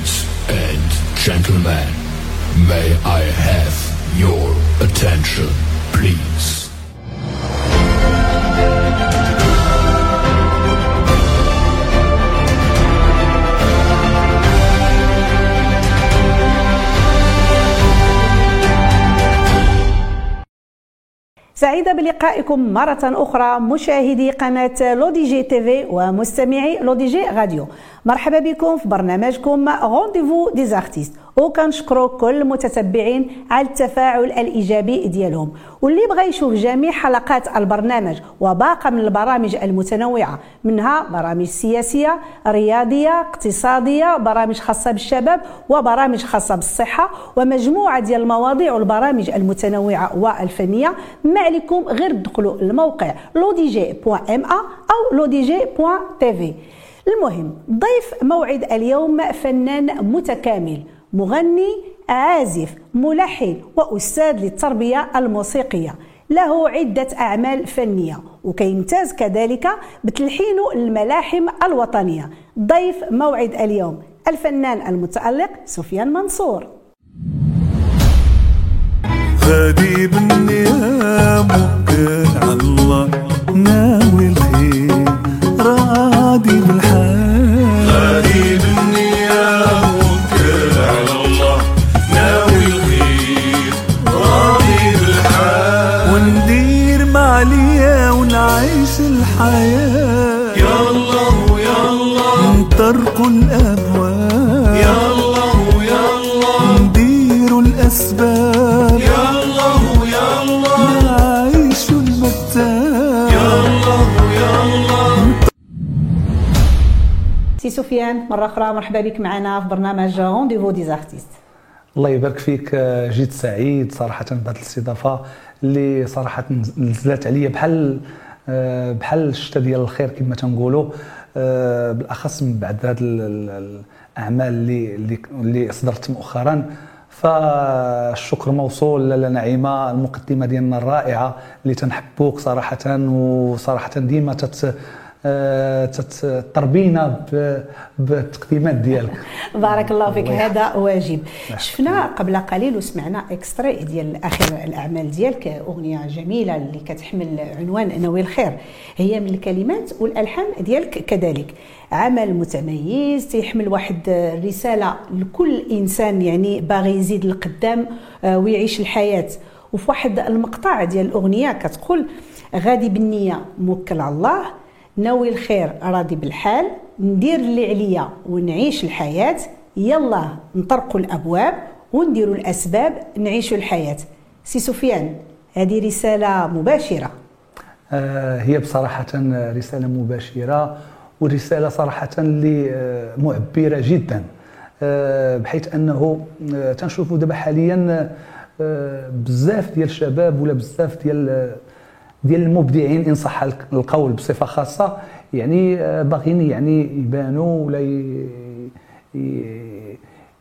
Ladies and gentlemen, may I have your attention, please? سعيدة بلقائكم مرة أخرى مشاهدي قناة لودي جي تيفي ومستمعي لودي جي راديو مرحبا بكم في برنامجكم rendez-vous des artistes وكنشكروا كل المتتبعين على التفاعل الإيجابي ديالهم. واللي بغى يشوف جميع حلقات البرنامج وباقة من البرامج المتنوعة منها برامج سياسية رياضية اقتصادية برامج خاصة بالشباب وبرامج خاصة بالصحة ومجموعة ديال المواضيع والبرامج المتنوعة والفنية. ما عليكم غير تدخلوا الموقع lodj.ma أو lodj.tv المهم ضيف موعد اليوم فنان متكامل مغني عازف ملحن وأستاذ للتربية الموسيقية. له عدة أعمال فنية وكيمتاز كذلك بتلحين الملاحم الوطنية. ضيف موعد اليوم الفنان المتألق سفيان منصور. غادي بالنيام وكل على الله ناوي سي سفيان مرة أخرى مرحبا بك معنا في برنامج rendez-vous des artistes الله يبارك فيك جيت سعيد صراحة بهذه الاستضافة اللي صراحة نزلت عليا بحال بحال الشتا ديال الخير كما تنقولوا. بالأخص من بعد هذه ال- ال- الأعمال اللي اللي أصدرت مؤخرا. فالشكر موصول لاله نعيمة المقدمة ديالنا الرائعة اللي تنحبوك صراحة وصراحة ديما تت تتربينا ب- بالتقديمات ديالك. بارك الله فيك. هذا واجب. شفنا قبل قليل وسمعنا إكستري ديال آخر الأعمال ديالك أغنية جميلة اللي كتحمل عنوان نوي الخير. هي من الكلمات والألحان ديالك كذلك. عمل متميز تيحمل واحد الرسالة لكل إنسان يعني باغي يزيد القدام آه، ويعيش الحياة. وفي واحد المقطع ديال الأغنية كتقول غادي بالنية موكل على الله ناوي الخير راضي بالحال ندير اللي عليا ونعيش الحياة. يلا نطرقوا الأبواب ونديروا الأسباب نعيشوا الحياة. سي سفيان هذه رسالة مباشرة. آه، هي بصراحة رسالة مباشرة ورسالة صراحة اللي آه، معبرة جدا. آه، بحيث أنه تنشوفوا دابا حاليا بزاف ديال الشباب ولا بزاف ديال ديال المبدعين إن صح القول بصفة خاصة يعني آه، باغيين يعني يبانوا ولا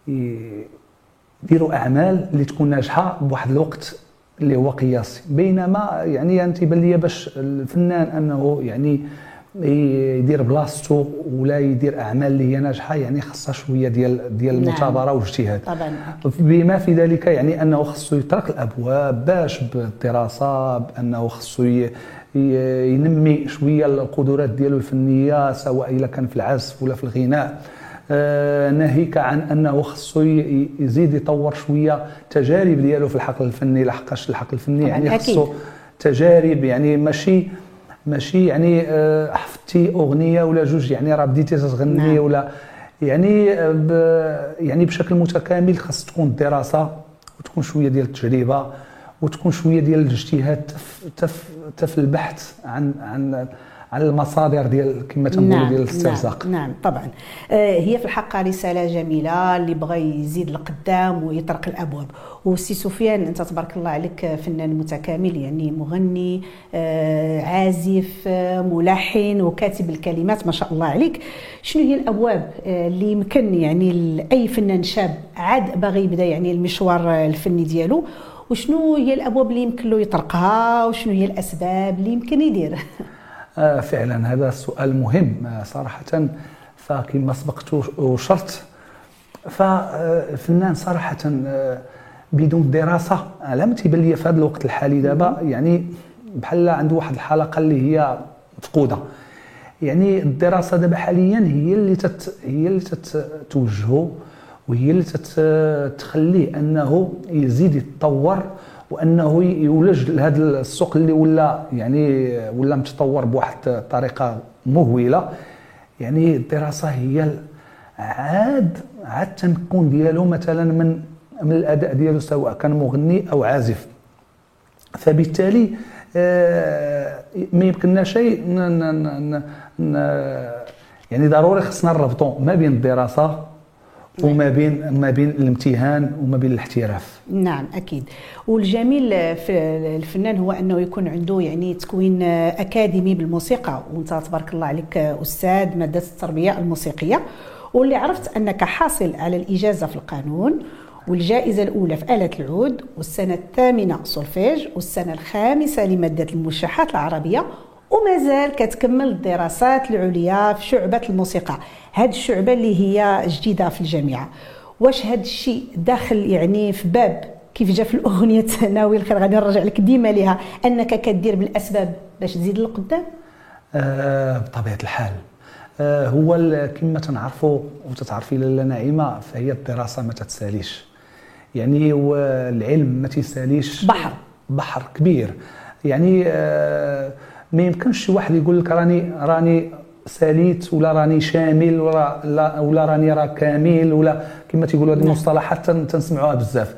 يديروا أعمال اللي تكون ناجحة بواحد الوقت اللي هو قياسي. بينما يعني تيبان لي باش الفنان أنه يعني يدير بلاصتو ولا يدير أعمال اللي هي ناجحة يعني خاصها شوية ديال ديال نعم. المثابرة والاجتهاد طبعا بما في ذلك يعني أنه خصو يطرق الأبواب باش بالدراسة بأنه خصو ينمي شوية القدرات ديالو الفنية سواء اذا كان في العزف ولا في الغناء آه، ناهيك عن أنه خصو يزيد يطور شوية التجارب ديالو في الحقل الفني لحقاش الحقل الفني يعني. خصو تجارب يعني ماشي ماشي يعني آه، حفظتي أغنية ولا جوج يعني راه بديتي تغني نعم. ولا يعني آه، ب يعني بشكل متكامل خاص تكون الدراسه وتكون شوية ديال التجربة وتكون شوية ديال الاجتهاد تف تف تف البحث عن عن عن المصادر ديال كما تنقولوا ديال الاسترزاق نعم, نعم طبعا. آه، هي في الحق رسالة جميلة اللي بغى يزيد القدام ويطرق الأبواب. وسي سفيان أنت تبارك الله عليك فنان متكامل يعني مغني آه، عازف آه، ملحن وكاتب الكلمات ما شاء الله عليك. شنو هي الأبواب آه، اللي يمكن يعني لأي فنان شاب عاد باغي يبدأ يعني المشوار الفني ديالو؟ وشنو هي الأبواب اللي يمكن له يطرقها؟ وشنو هي الأسباب اللي يمكن يدير؟ آه، فعلا هذا السؤال مهم آه، صراحة. فكما سبقت وشرت. فالفنان صراحة آه، بدون دراسة على ما تيبان لي في هذا الوقت الحالي دابا. يعني بحال عنده واحد الحلقة اللي هي مفقودة. يعني الدراسة دابا حاليا هي اللي تت هي اللي تتوجهه وهي اللي تخليه أنه يزيد يتطور وأنه يولج لهذا السوق اللي ولا يعني ولا متطور بواحد الطريقة مهولة. يعني الدراسة هي عاد عاد التمكن ديالو مثلا من من الأداء ديالو سواء كان مغني أو عازف. فبالتالي آه، ما يمكننا شيء يعني ضروري خصنا نربطوا ما بين الدراسة وما بين ما بين الامتهان وما بين الاحتراف. نعم أكيد. والجميل في الفنان هو أنه يكون عنده يعني تكوين أكاديمي بالموسيقى وأنت تبارك الله عليك أستاذ ماده التربية الموسيقية. واللي عرفت أنك حاصل على الإجازة في القانون والجائزة الأولى في آلة العود والسنة الثامنة سولفيج والسنة الخامسة لمادة الموشحات العربية وما زال كتكمل الدراسات العليا في شعبة الموسيقى. هاد الشعبة اللي هي جديدة في الجامعة. واش هاد الشيء داخل يعني في باب كيف جا في الأغنية ناوي الخير؟ غادي نرجع لك ديما ليها. أنك كدير بالأسباب باش تزيد للقدام؟ آه بطبيعة الحال. آه هو كما تنعرفوا وتتعرفي لاله نعيمة فهي الدراسة ما تتساليش. يعني والعلم ما تيساليش بحر. بحر كبير. يعني آه ما يمكنش شي واحد يقول لك راني راني ساليت ولا راني شامل ولا لا ولا راني راه كامل ولا كما تيقولوا هذه نعم. المصطلحات تنسمعوها بزاف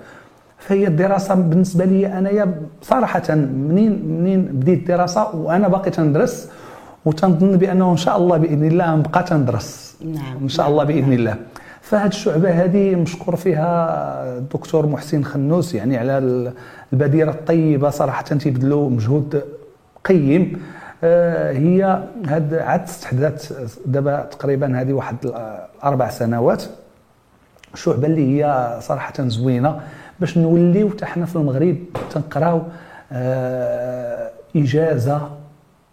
فهي الدراسة بالنسبة لي أنايا صراحة منين منين بديت الدراسه وأنا باقي تندرس وتنظن بأنه إن شاء الله بإذن الله نبقى تندرس نعم إن شاء الله بإذن نعم. الله فهاد الشعبة هذه مشكور فيها الدكتور محسن خنوس يعني على البديرة الطيبة صراحة تيبذلوا مجهود قيم. آه، هي هاد عاد استحدثت دابا تقريبا هذه واحد أربع سنوات. شعبة اللي هي صراحة زوينة باش نوليو حتى حنا في المغرب تنقراو آه، إجازة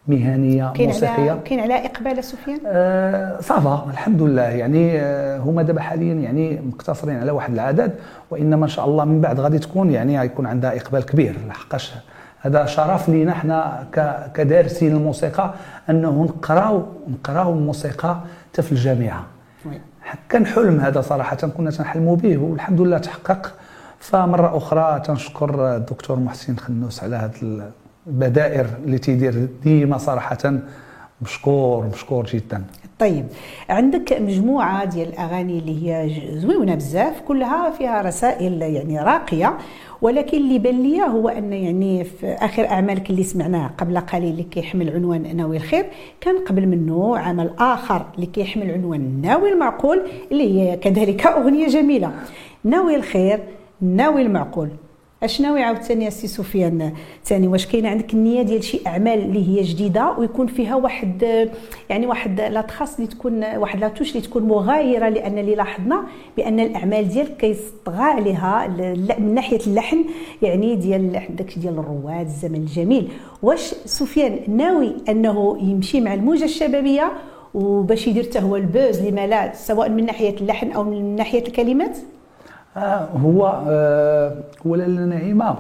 مهنية كاين موسيقية. كاين على إقبال سفيان؟ آه صافا الحمد لله يعني آه هما دابا حاليا يعني مقتصرين على واحد العدد وإنما إن شاء الله من بعد غادي تكون يعني غيكون عندها إقبال كبير. لحقاش هذا شرف لينا حنا كدارسين الموسيقى أنه نقراو نقراو الموسيقى حتى في الجامعة كان حلم هذا صراحة كنا تنحلموا به والحمد لله تحقق. فمرة أخرى تنشكر الدكتور محسن خنوس على هذه البدائر اللي تيدير ديما صراحة. مشكور مشكور جدا. طيب عندك مجموعة ديال الأغاني اللي هي زوينة بزاف كلها فيها رسائل يعني راقية. ولكن اللي بان لي هو أن يعني في آخر أعمالك اللي سمعناه قبل قليل اللي كيحمل عنوان ناوي الخير كان قبل منه عمل آخر اللي كيحمل عنوان ناوي المعقول اللي هي كذلك أغنية جميلة. ناوي الخير ناوي المعقول. اش ناوي عاوتاني السي سفيان؟ ثاني واش كاين عندك النية ديال شي أعمال اللي هي جديدة ويكون فيها واحد يعني واحد لا تخاص اللي تكون واحد لا توش اللي تكون مغايرة لأن اللي لاحظنا بأن الأعمال ديالك كيصطغى عليها من ناحية اللحن يعني ديال عندك ديال الرواد الزمن الجميل. واش سفيان ناوي أنه يمشي مع الموجة الشبابية وباش يدير حتى هو البوز لما لا سواء من ناحية اللحن أو من ناحية الكلمات؟ هو آه، هو نعيمه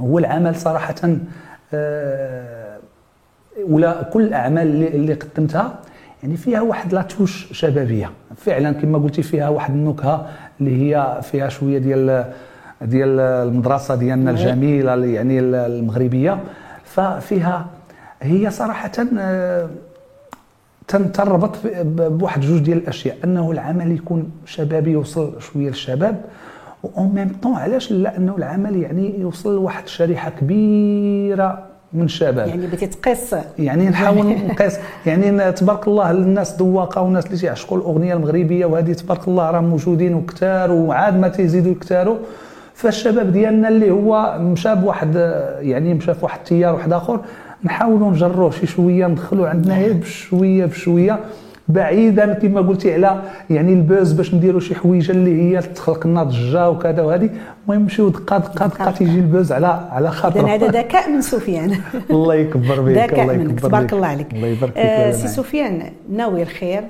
هو العمل صراحة آه، ولا كل الأعمال اللي, اللي قدمتها يعني فيها واحد لاتوش شبابية. فعلا كما قلتي فيها واحد النكهة اللي هي فيها شوية ديال ديال المدرسة ديالنا الجميلة يعني المغربية. ففيها هي صراحة تنربط بواحد جوج ديال الأشياء أنه العمل يكون شبابي يوصل شوية للشباب و ميم طون علاش لأنه العمل يعني يوصل لواحد الشريحه كبيرة من الشباب. يعني بغيتي تقيس. يعني نحاول نقيس. يعني تبارك الله الناس ذواقة والناس اللي تيعشقوا الأغنية المغربية وهذه تبارك الله راه موجودين وكثار وعاد ما تيزيدوا يكثروا فالشباب ديالنا اللي هو مشى بواحد يعني مشى في واحد التيار واحد آخر نحاولوا نجروه شي شوية ندخلوا عندنا غير بشوية بشوية بعيدا كما قلتي على يعني ال buzz باش نديروا شي حويجة اللي هي تخلق لنا ضجة وكذا وهذه. المهم نمشيو دقة دقة دقة تيجي ال buzz على على خاطر هذا ذكاء من سفيان. الله يكبر بك ذكاء منك تبارك الله عليك. الله يبارك فيك آه سي سفيان ناوي الخير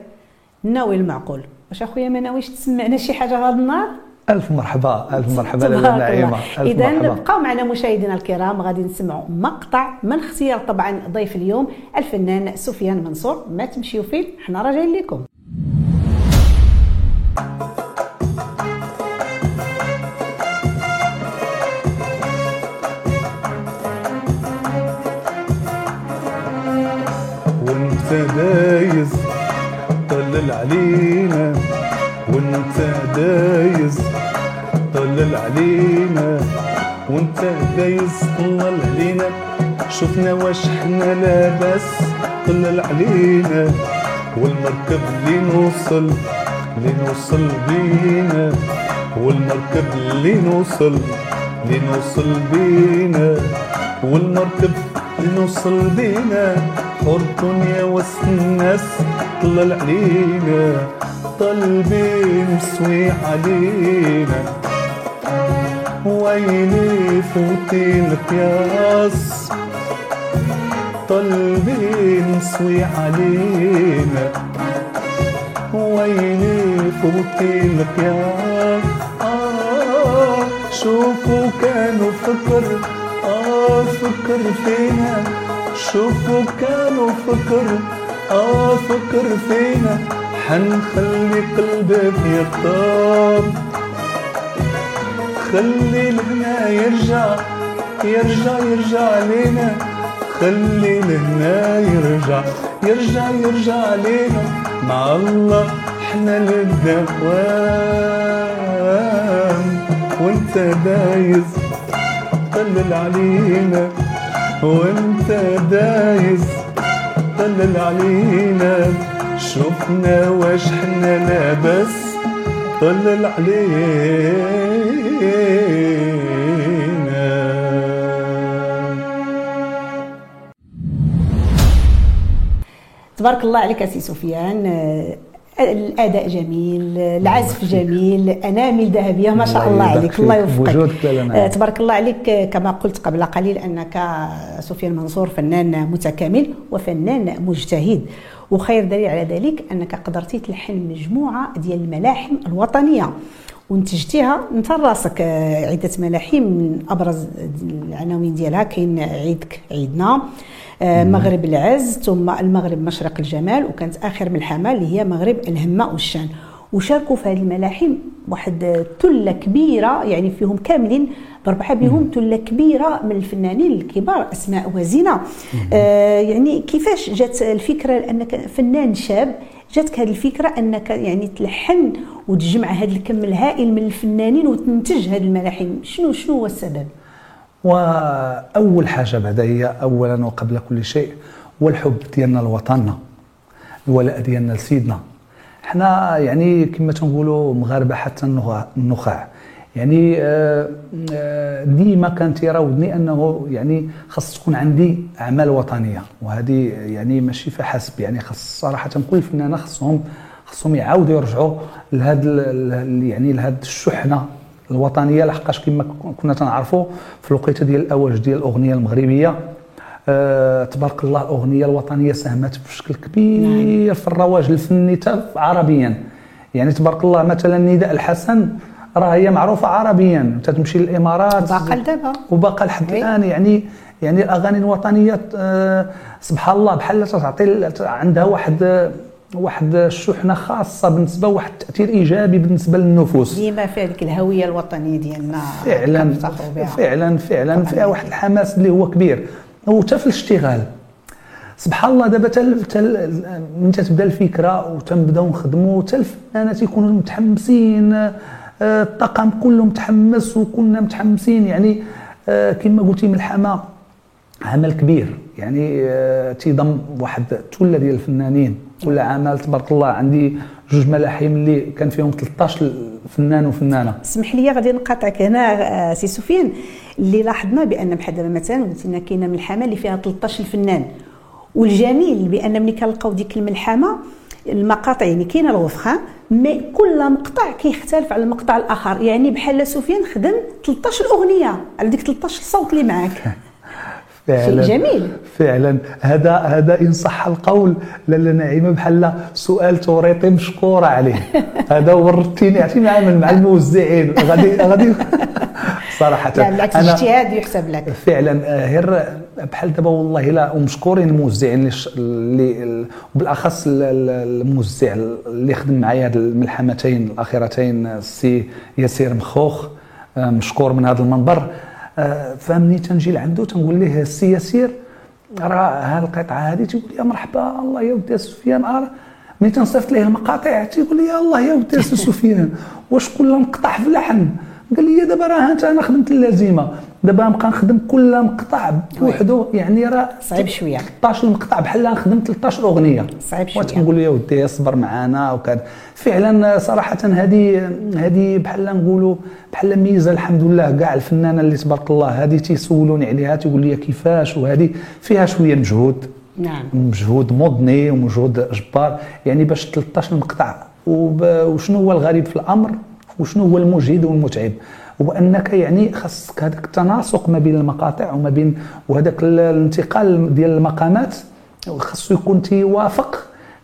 ناوي المعقول. واش أخويا ما ناويش تسمعنا شي حاجة هذا النهار؟ ألف مرحبا ألف مرحبا لاله نعيمه اذا بقاو معنا مشاهدينا الكرام غادي نسمعوا مقطع من اختيار طبعا ضيف اليوم الفنان سفيان منصور. ما تمشيو فين حنا راجعين لكم وانت دايز طلل علينا. وانت دايز طلل علينا. وانت دايز طلل علينا. شفنا واش حنا لاباس طلل علينا. والمركب اللي نوصل اللي نوصل بينا. والمركب اللي نوصل اللي نوصل بينا. والمركب اللي نوصل بينا. حور الدنيا وسط الناس طلل علينا. طلبي مسوي علينا. ويلي فوتي القياس. طلبي مسوي علينا. ويلي فوتي القياس. آه شوفوا كانوا فكر. آه فكر فينا. شوفوا كانوا فكر. آه فكر فينا. حنخلي قلبك يطاب خلي لهنا يرجع يرجع يرجع لينا. خلي لهنا يرجع يرجع يرجع لينا. مع الله إحنا للدوام وانت دايز طلل علينا. وانت دايز طلل علينا. شفنا واش حنا لاباس طلل علينا. تبارك الله عليك سي سفيان. الأداء جميل العزف جميل أنامل ذهبية ما شاء الله عليك. الله يوفقك. آه، تبارك الله عليك كما قلت قبل قليل أنك سفيان منصور فنان متكامل وفنان مجتهد. وخير دليل على ذلك أنك قدرتي تلحن مجموعة ديال الملاحم الوطنية. وانتجتيها أنت راسك آه، عدة ملاحم من أبرز العناوين ديالها. كاين عيدك عيدنا. آه، مغرب العز ثم المغرب مشرق الجمال وكانت آخر ملحمة اللي هي مغرب الهمة والشان. وشاركوا في هذه الملاحم واحد تله كبيرة يعني فيهم كاملين بربحه بهم تله كبيره من الفنانين الكبار أسماء وزينة. آه يعني كيفاش جات الفكرة أنك فنان شاب جاتك هذه الفكرة أنك يعني تلحن وتجمع هذا الكم الهائل من الفنانين وتنتج هذه الملاحم. شنو شنو هو السبب؟ وأول حاجة بعدا هي اولا وقبل كل شيء هو الحب ديالنا لوطننا الولاء ديالنا لسيدنا. حنا يعني كما تنقولوا مغاربة حتى النخاع. يعني آه، آه، ديما كان تيراودني أنه يعني خاص تكون عندي أعمال وطنية وهذه يعني ماشي فحسب يعني خاص صراحة كل فنانة خصهم خصهم يعاودوا يرجعوا لهذا يعني لهذا الشحنة الوطنية لحقاش كما كنا تنعرفوا في الوقيتة ديال الأواج ديال الأغنية المغربية آه تبارك الله الأغنية الوطنية ساهمت بشكل كبير في الرواج الفني عربيا. يعني تبارك الله مثلا نداء الحسن راه هي معروفة عربيا تتمشي للإمارات باقا لدابا. وباقا لحد. الآن يعني يعني الأغاني الوطنية آه، سبحان الله بحال تعطي عندها واحد واحد الشحنه خاصة بالنسبة واحد التاثير إيجابي بالنسبة للنفوس ديما فيها ديك الهوية الوطنية ديالنا فعلا فعلا فعلا. فيها واحد الحماس اللي هو كبير وحتى في الاشتغال سبحان الله دابا تل تل من تتبدا الفكرة وتنبداو نخدموا حتى الفنانات يكونوا متحمسين الطاقم كله متحمس وكنا متحمسين يعني آه، كما قلتي ملحمه عمل كبير. يعني آه، تيضم واحد ثله ديال الفنانين. كل عمل تبارك الله عندي جوج ملاحم اللي كان فيهم 13 فنان وفنانة. اسمح لي غادي نقاطعك هنا آه، سي سفيان. اللي لاحظنا بأن بحال دابا مثلا قلت لنا كاينة ملحمه اللي فيها 13 فنان والجميل بأن ملي كنلقاو ديك الملحمة المقاطع يعني كاينة الوفخة مي كل مقطع كيختلف على المقطع الآخر. يعني بحال سفيان خدم 13 اغنيه على ديك 13 صوت اللي معاك. شيء جميل. فعلا. هذا هذا إن صح القول لاله نعيمه بحال سؤال توريطي مشكورة عليه. هذا ورطيني عرفتي نعمل مع الموزعين. غادي غادي صراحة. لا بالعكس الاجتهاد يحسب لك. فعلا آه، غير بحال دابا والله لا ومشكورين الموزعين اللي ش- اللي بالاخص ال- ال- الموزع اللي خدم معايا هاد الملحمتين الأخيرتين السي ياسير مخوخ آه، مشكور من هذا المنبر. آه، فمني تنجي لعندو تنقول ليه السي ياسير راه ها القطعة هذه. تيقول لي يا مرحبا الله يا ودي سفيان. آه ملي تنصيفط ليه المقاطع تيقول لي يا الله يا ودي سفيان واش كل مقطع في اللحن؟ قال لي دابا راه انت أنا خدمت اللازمة. دابا نبقى نخدم كل مقطع بوحدو يعني راه صعيب شوية. 13 مقطع بحال نخدم 13 اغنيه صعيب شوية. وتنقول يا ودي اصبر معانا وكذا. فعلا صراحة هذه هذه بحال نقولوا بحال ميزة الحمد لله كاع الفنانة اللي تبارك الله. هذه تيسولوني عليها تيقول لي كيفاش وهذه فيها شوية مجهود. نعم. مجهود مضني ومجهود جبار. يعني باش 13 مقطع وشنو هو الغريب في الأمر؟ وشنو هو المجهد والمتعب؟ هو انك يعني خاصك هذاك التناسق ما بين المقاطع وما بين وهذاك ال- الانتقال ديال المقامات خاصو يكون تيوافق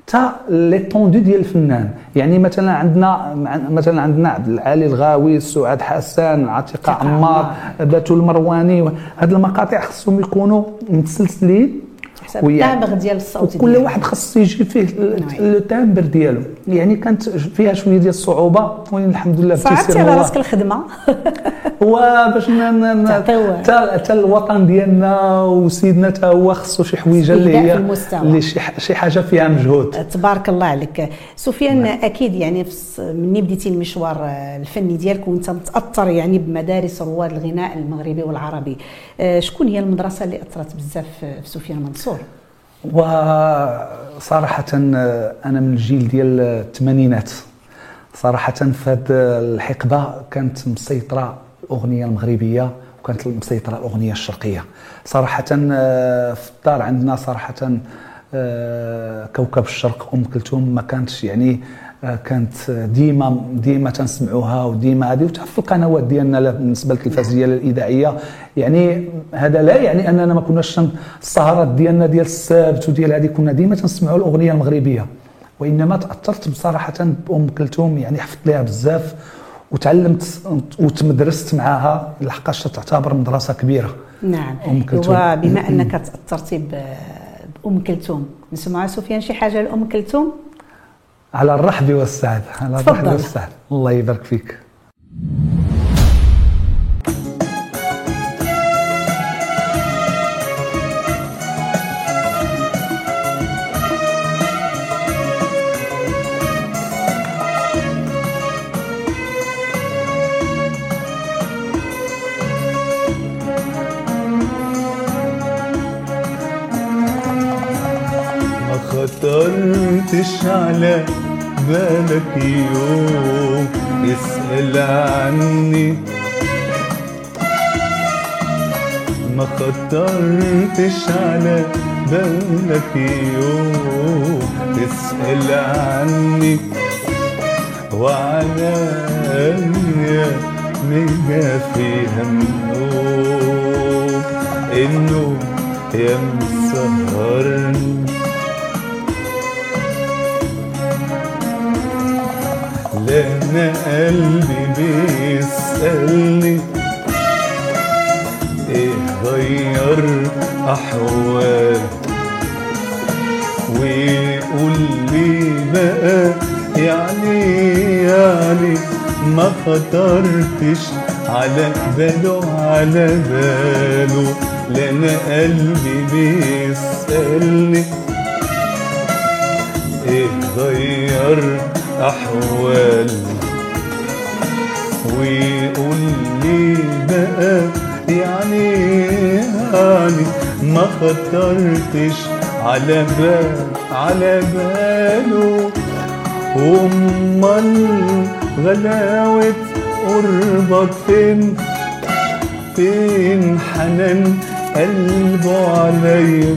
تا l'étendue ديال الفنان. يعني مثلا عندنا مثلا عندنا عبد العالي الغاوي سعاد حسن عتيقه عمار باتول المرواني هاد المقاطع خصهم يكونوا متسلسلين حسب ال timbre ديال الصوت ديالو. واحد خص يجي فيه ال- نعم. ال timbre ديالو. يعني كانت فيها شوية ديال الصعوبة ولكن الحمد لله صعبتي على راسك الخدمة. هو باش تعطيو- حتى الوطن ديالنا وسيدنا تا هو خصو شي حويجة اللي هي. اللي شي حاجة فيها مجهود. تبارك الله عليك. سفيان أكيد يعني مني بديتي المشوار آه، الفني ديالك وأنت متأثر يعني بمدارس رواد الغناء المغربي والعربي. آه، شكون هي المدرسة اللي أثرت بزاف في سفيان منصور؟ وصراحة آه، أنا من الجيل ديال الثمانينات. صراحة في هذه الحقبة كانت مسيطرة الأغنية المغربية وكانت مسيطرة الأغنية الشرقية. صراحة آه، في الدار عندنا صراحة آه، كوكب الشرق أم كلثوم ما كانتش يعني كانت ديما ديما تنسمعوها وديما هذه. في القنوات ديالنا بالنسبة للتلفزيونيه الإذاعية. يعني هذا لا يعني أننا ما كناش السهرات ديالنا ديال السبت وديال هذه كنا ديما تنسمعوا الأغنية المغربية. وإنما تأثرت بصراحة بأم كلثوم يعني حفظت لها بزاف وتعلمت وتمدرست معها لحقاش تعتبر مدرسة كبيرة. نعم. أم كلثوم. وبما أنك تأثرتي بأم كلثوم نسمع سفيان شي حاجة لأم كلثوم؟ على الرحب والسعد على الرحب. والسعد الله يبارك فيك خطرتش على بالك يوم اسأل عني. ما خطرتش على بالك يوم تسأل عني. وعليا مجا فيها النوم النوم يا مسهرني أنا قلبي بيسألني. إيه غير أحوال؟ ويقول لي بقى يعني يعني ما خطرتش على باله على باله أنا قلبي بيسألني. إيه غير أحوال؟ ويقول لي بقى يعني يعني ما خطرتش على بال على باله امال غلاوة قربك فين فين حنان قلبه عليا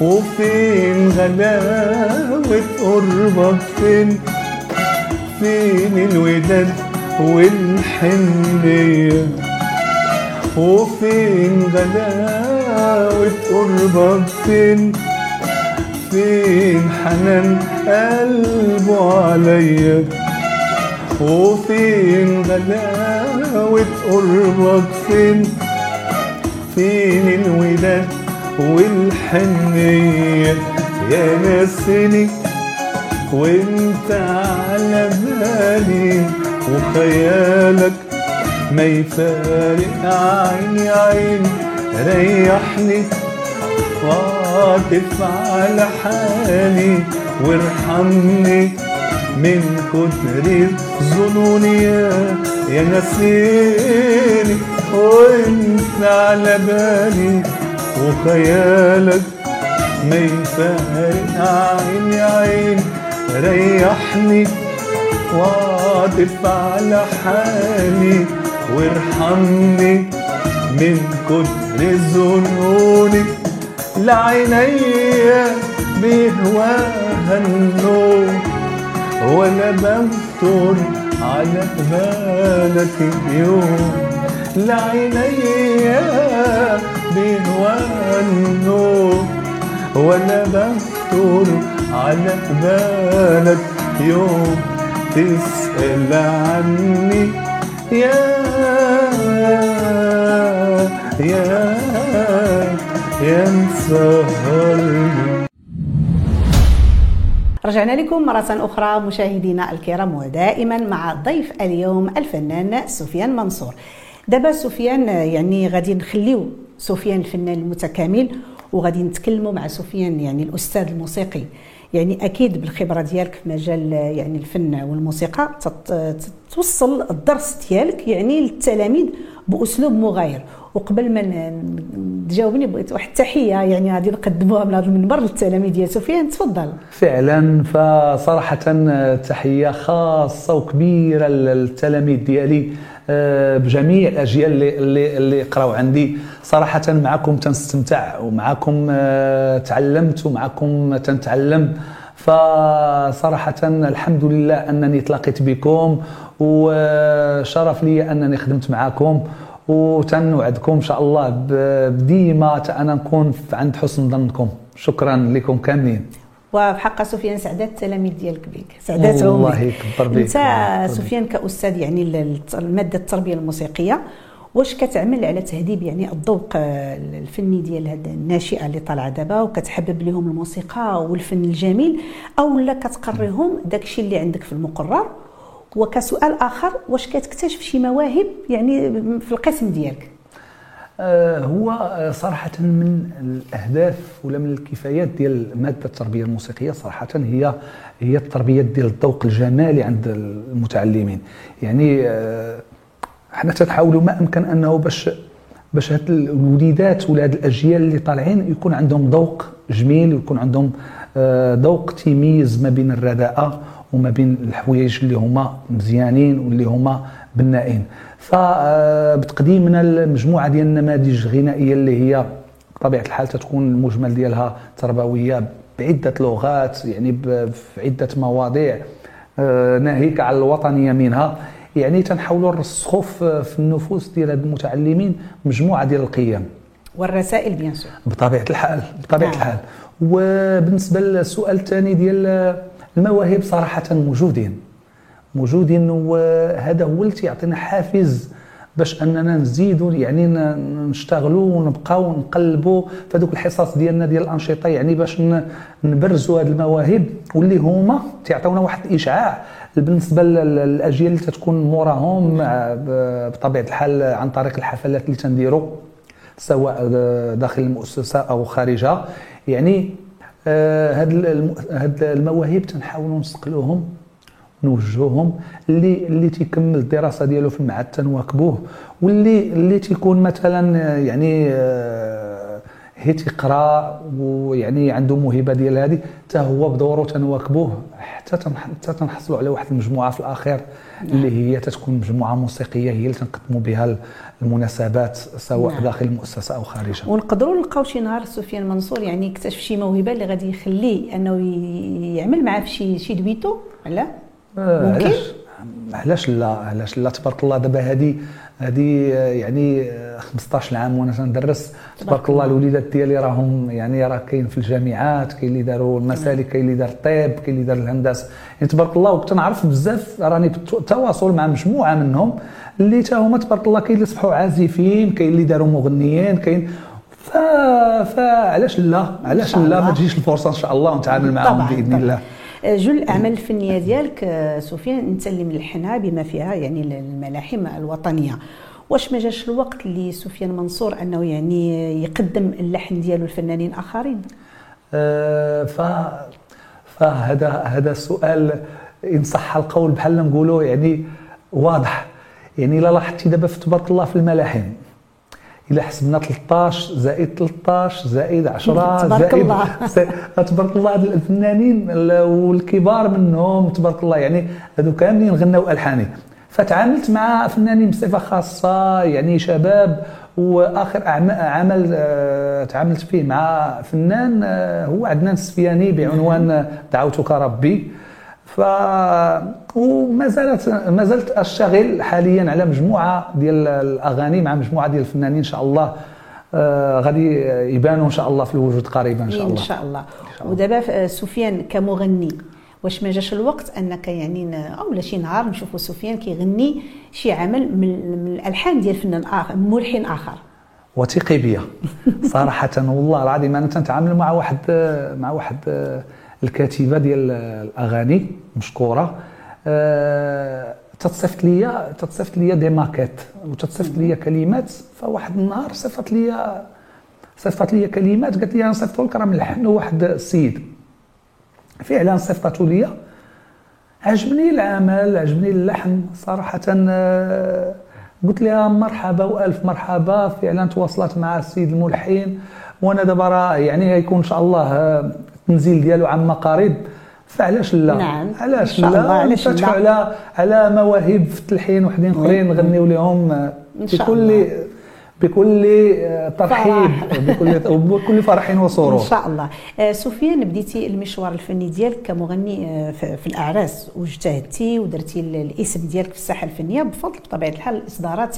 وفين غلاوة قربك فين فين الوداد والحنية وفين غلاوة قربك فين فين حنان قلبه عليا وفين غلاوة قربك فين فين الوداد والحنية يا ناسني وانت على بالي. وخيالك ما يفارق عيني عين ريحني واقف على حالي وارحمني من كتر ظنوني يا نسيني وانت على بالي وخيالك ما يفارق عيني عين ريحني واقف على حالي وارحمني من كتر ظنوني لعينيا بهواها النوم ولا بمطر على بالك يوم لعينيا بهواها النوم ولا بمطر على بالك يوم تسأل عني. يا يا يا مسهرني رجعنا لكم مرة أخرى مشاهدينا الكرام ودائما مع ضيف اليوم الفنان سفيان منصور. دابا سفيان يعني غادي نخليو سفيان الفنان المتكامل وغادي نتكلموا مع سفيان يعني الأستاذ الموسيقي. يعني أكيد بالخبرة ديالك في مجال يعني الفن والموسيقى توصل الدرس ديالك يعني للتلاميذ بأسلوب مغاير. وقبل ما تجاوبني بغيت واحد التحية يعني غادي نقدموها من هذا المنبر للتلاميذ ديال سفيان تفضل. فعلا فصراحة تحية خاصة وكبيرة للتلاميذ ديالي. بجميع الأجيال اللي اللي اللي قراو عندي. صراحة معكم تنستمتع ومعكم آه، تعلمت ومعكم تنتعلم. فصراحة الحمد لله أنني تلاقيت بكم وشرف لي أنني خدمت معكم. وتنوعدكم إن شاء الله ديما أنا نكون عند حسن ظنكم. شكرا لكم كاملين. وبحق سفيان سعدات التلاميذ ديالك بك سعداتهم الله. يكبر بك. انت سفيان كأستاذ يعني الماده التربية الموسيقية واش كتعمل على تهذيب يعني الذوق آه، الفني ديال هاد الناشئة اللي طالعة دابا وكتحبب لهم الموسيقى والفن الجميل أو لا كتقريهم داكشي اللي عندك في المقرر وكسؤال آخر واش كتكتشف شي مواهب يعني في القسم ديالك هو آه، صراحة من الأهداف ولا من الكفايات ديال مادة التربية الموسيقية صراحة هي هي التربية ديال الذوق الجمالي عند المتعلمين. يعني آه، حنا تنحاولوا ما أمكن أنه باش باش هاد الوليدات ولا هاد الأجيال اللي طالعين يكون عندهم ذوق جميل ويكون عندهم آه، ذوق تيميز ما بين الرداءة وما بين الحوايج اللي هما مزيانين واللي هما بنائين فبتقديمنا المجموعة ديال النماذج الغنائية اللي هي بطبيعة الحال تتكون المجمل ديالها تربوية بعدة لغات يعني في عدة مواضيع آه، ناهيك على الوطنية منها. يعني تنحاولوا نرسخوا في النفوس ديال هاد المتعلمين مجموعة ديال القيم. والرسائل بيان سور. بطبيعة الحال بطبيعة نعم. الحال. وبالنسبة للسؤال الثاني ديال المواهب صراحة موجودين. موجودين وهذا هو اللي تيعطينا حافز باش أننا نزيدوا يعني نشتغلوا ونبقاو نقلبوا في هذوك الحصص ديالنا ديال الأنشطة يعني باش نبرزوا هذه المواهب واللي هما تيعطيونا واحد الإشعاع بالنسبة لل- للأجيال اللي تتكون موراهم بطبيعة الحال عن طريق الحفلات اللي تنديروا سواء داخل المؤسسة أو خارجها. يعني آه، هاد المواهب تنحاولوا نسقلوهم نوجهوهم اللي اللي تيكمل الدراسة ديالو في المعهد تنواكبوه واللي اللي تيكون مثلا يعني آه، هي تيقرأ ويعني عنده موهبة ديال هذه حتى هو بدوره تنواكبوه حتى حتى تنحصلوا على واحد المجموعة في الأخير اللي هي تتكون مجموعة موسيقية هي اللي تنقدموا بها المناسبات سواء نعم. داخل المؤسسة أو خارجها. ونقدروا نلقاو شي نهار سفيان منصور يعني يكتشف شي موهبة اللي غادي يخليه أنه يعمل معاه في شي شي دويتو لا آه، ممكن؟ علاش؟ علاش لا؟ علاش لا؟ تبارك الله دابا هذه هذه آه، يعني آه، 15 عام وأنا تندرس تبارك الله الوليدات ديالي راهم يعني راه كاين في الجامعات كاين اللي داروا المسالك كاين اللي دار الطب كاين اللي دار الهندسة. يعني تبارك الله وكنعرف بزاف راني بالتواصل مع مجموعة منهم اللي تا هما تبارك الله كاين اللي صبحوا عازفين كاين اللي داروا مغنيين كاين. ف... فعلاش لا؟ علاش لا. ما تجيش الفرصة إن شاء الله ونتعامل معاهم بإذن. الله. آه، جل الاعمال الفنية ديالك آه، سفيان أنت اللي ملحنها بما فيها يعني الملاحم الوطنية. واش ما جاش الوقت لسفيان منصور أنه يعني يقدم اللحن ديالو لفنانين آخرين؟ آه، ف فهذا هذا السؤال إن صح القول بحال نقولوا يعني واضح. يعني إلا لاحظتي دابا في تبارك الله في الملاحم. الا حسبنا 13 زائد 13 زائد 10 تبارك زائد الله. تبارك الله هاد الفنانين ال- والكبار منهم تبارك الله. يعني هذو كاملين غناو ألحاني. فتعاملت مع فنانين بصفة خاصة يعني شباب وآخر عمل آه، تعاملت فيه مع فنان آه، هو عدنان السفياني بعنوان دعوتك ربي. ف وما زالت ما زلت اشتغل حاليا على مجموعة ديال الأغاني مع مجموعة ديال الفنانين. إن شاء الله آه غادي يبانوا إن شاء الله في الوجود قريبا إن شاء إن الله شاء الله. شاء الله. ودابا آه، سفيان كمغني واش ما جاش الوقت أنك يعني ن- أو لا شي نهار نشوفوا سفيان كيغني شي عمل من, من الألحان ديال فنان آخر ملحن آخر. وثقي بيا صراحة والله العظيم أنا تنتعامل مع واحد مع واحد الكاتبة ديال الأغاني مشكورة. آه، تتصيفط ليا تتصيفط ليا دي ماكيت وتتصيفط ليا كلمات فواحد النهار صيفط ليا صيفط ليا كلمات قالت لي أنا صيفط لك راه ملحن واحد السيد. فعلا صيفطته ليا. عجبني العمل عجبني اللحن صراحة. آه، قلت لها مرحبا وألف مرحبا فعلا تواصلت مع السيد الملحن. وأنا دابا يعني غيكون إن شاء الله آه، التنزيل ديالو عما قريب فعلاش لا نعم. علاش لا علاش لا. على على مواهب في التلحين وحدين أخرين نغنيو لهم آه، بكل. بكل آه، ترحيب فرح. بكل وبكل فرح إن وسرور شاء الله آه، سفيان بديتي المشوار الفني ديالك كمغني في الأعراس واجتهدتي ودرتي ال- الاسم ديالك في الساحة الفنية بفضل بطبيعة الحال الإصدارات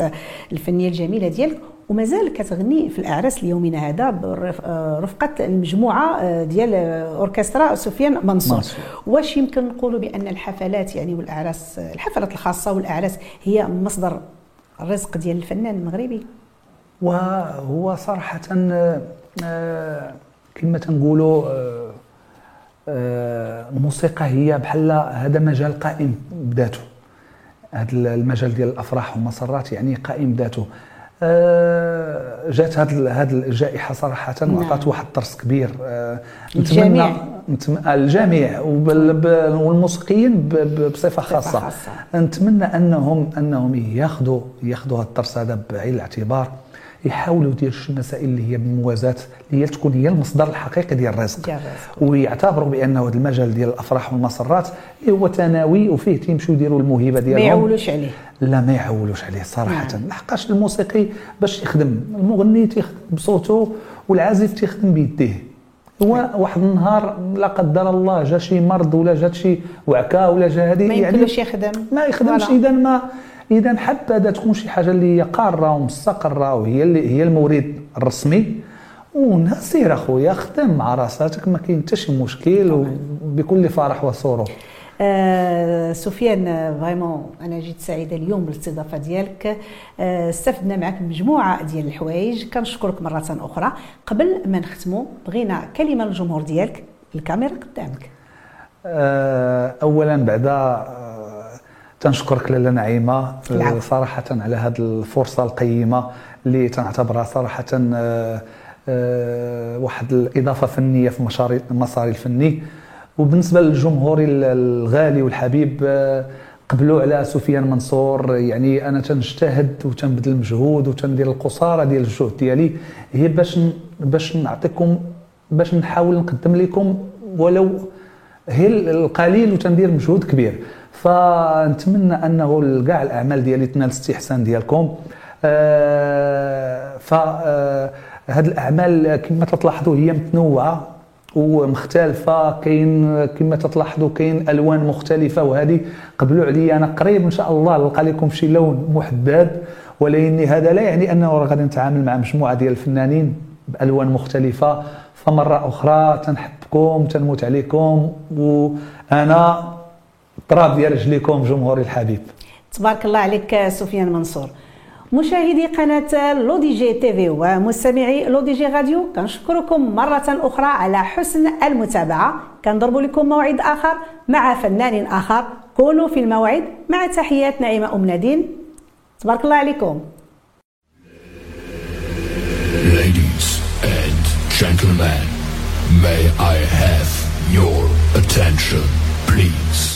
الفنية الجميلة ديالك ومازال كتغني في الأعراس ليومنا هذا برف- آه، رفقة المجموعة آه، ديال أوركسترا سفيان منصور. واش يمكن نقولوا بأن الحفلات يعني والأعراس الحفلات الخاصة والأعراس هي مصدر الرزق ديال الفنان المغربي؟ وهو صراحة آه، كما تنقولوا الموسيقى هي بحال هذا مجال قائم بذاته. هذا المجال ديال الأفراح والمسرات يعني قائم بذاته. جات هذه هذه الجائحة صراحة نعم. وعطات واحد الطرس كبير آه، الجميع. نتم- الجميع والموسيقيين بصفة خاصة خاصة. نتمنى انهم أنهم ياخذوا ياخذوا هذا الدرس هذا بعين الاعتبار يحاولوا يديروا شي مسائل اللي هي بالموازاه اللي هي تكون هي المصدر الحقيقي ديال الرزق. ويعتبروا بانه هذا المجال ديال الأفراح والمسرات هو ثانوي وفيه تيمشيو يديروا الموهبة ما ديالهم. يعولوش عليه. لا ما يعولوش عليه صراحة. نعم. لحقاش الموسيقي باش يخدم المغني تيخدم بصوته والعازف تيخدم بيديه. هو واحد النهار لا قدر الله جا شي مرض ولا جات شي وعكه ولا جا هذه ما يمكنلوش يخدم. ما يخدمش. اذا ما إذا حبذا تكون شي حاجة اللي هي قارة ومستقره وهي اللي هي المورد الرسمي ونسير أخويا خدم مع راساتك ما كاين حتى شي مشكل وبكل فرح وسرور آه سفيان فريمون أنا جيت سعيدة اليوم بالاستضافة ديالك. آه استفدنا معك بمجموعة ديال الحوايج. كنشكرك مرة أخرى. قبل ما نختموا بغينا كلمة للجمهور ديالك. الكاميرا قدامك. آه، اولا بعد تنشكرك لاله نعيمة العفو. آه، صراحة على هذه الفرصة القيمة اللي تنعتبرها صراحة آه، آه، واحد الإضافة فنية في مساري المسار الفني. وبالنسبة للجمهور ال- الغالي والحبيب قبلوا على سفيان منصور. يعني أنا تنجتهد وتنبذل مجهود وتندير القصارى ديال الجهد ديالي. هي باش باش نعطيكم باش نحاول نقدم لكم ولو هي القليل وتندير مجهود كبير. فنتمنى أنه كاع الأعمال ديالي تنال الاستحسان ديالكم. آه، ف آه، هاد الأعمال كما تلاحظوا هي متنوعة ومختلفة. كاين كما تلاحظوا كاين ألوان مختلفة وهذه قبلوا عليا. أنا قريب إن شاء الله نلقى لكم شي لون محدد ولكن هذا لا يعني أنه غادي نتعامل مع مجموعة ديال الفنانين بألوان مختلفة. فمرة أخرى تنحبكم تنموت عليكم. وأنا تراب ديال رجليكم جمهوري الحبيب. تبارك الله عليك سفيان منصور. مشاهدي قناة L'ODJ TV ومستمعي L'ODJ راديو كنشكركم مرة أخرى على حسن المتابعة. كنضرب لكم موعد آخر مع فنان آخر. كونوا في الموعد مع تحيات نعيمة أم نادين. تبارك الله عليكم. Ladies and gentlemen, may I have your attention, please?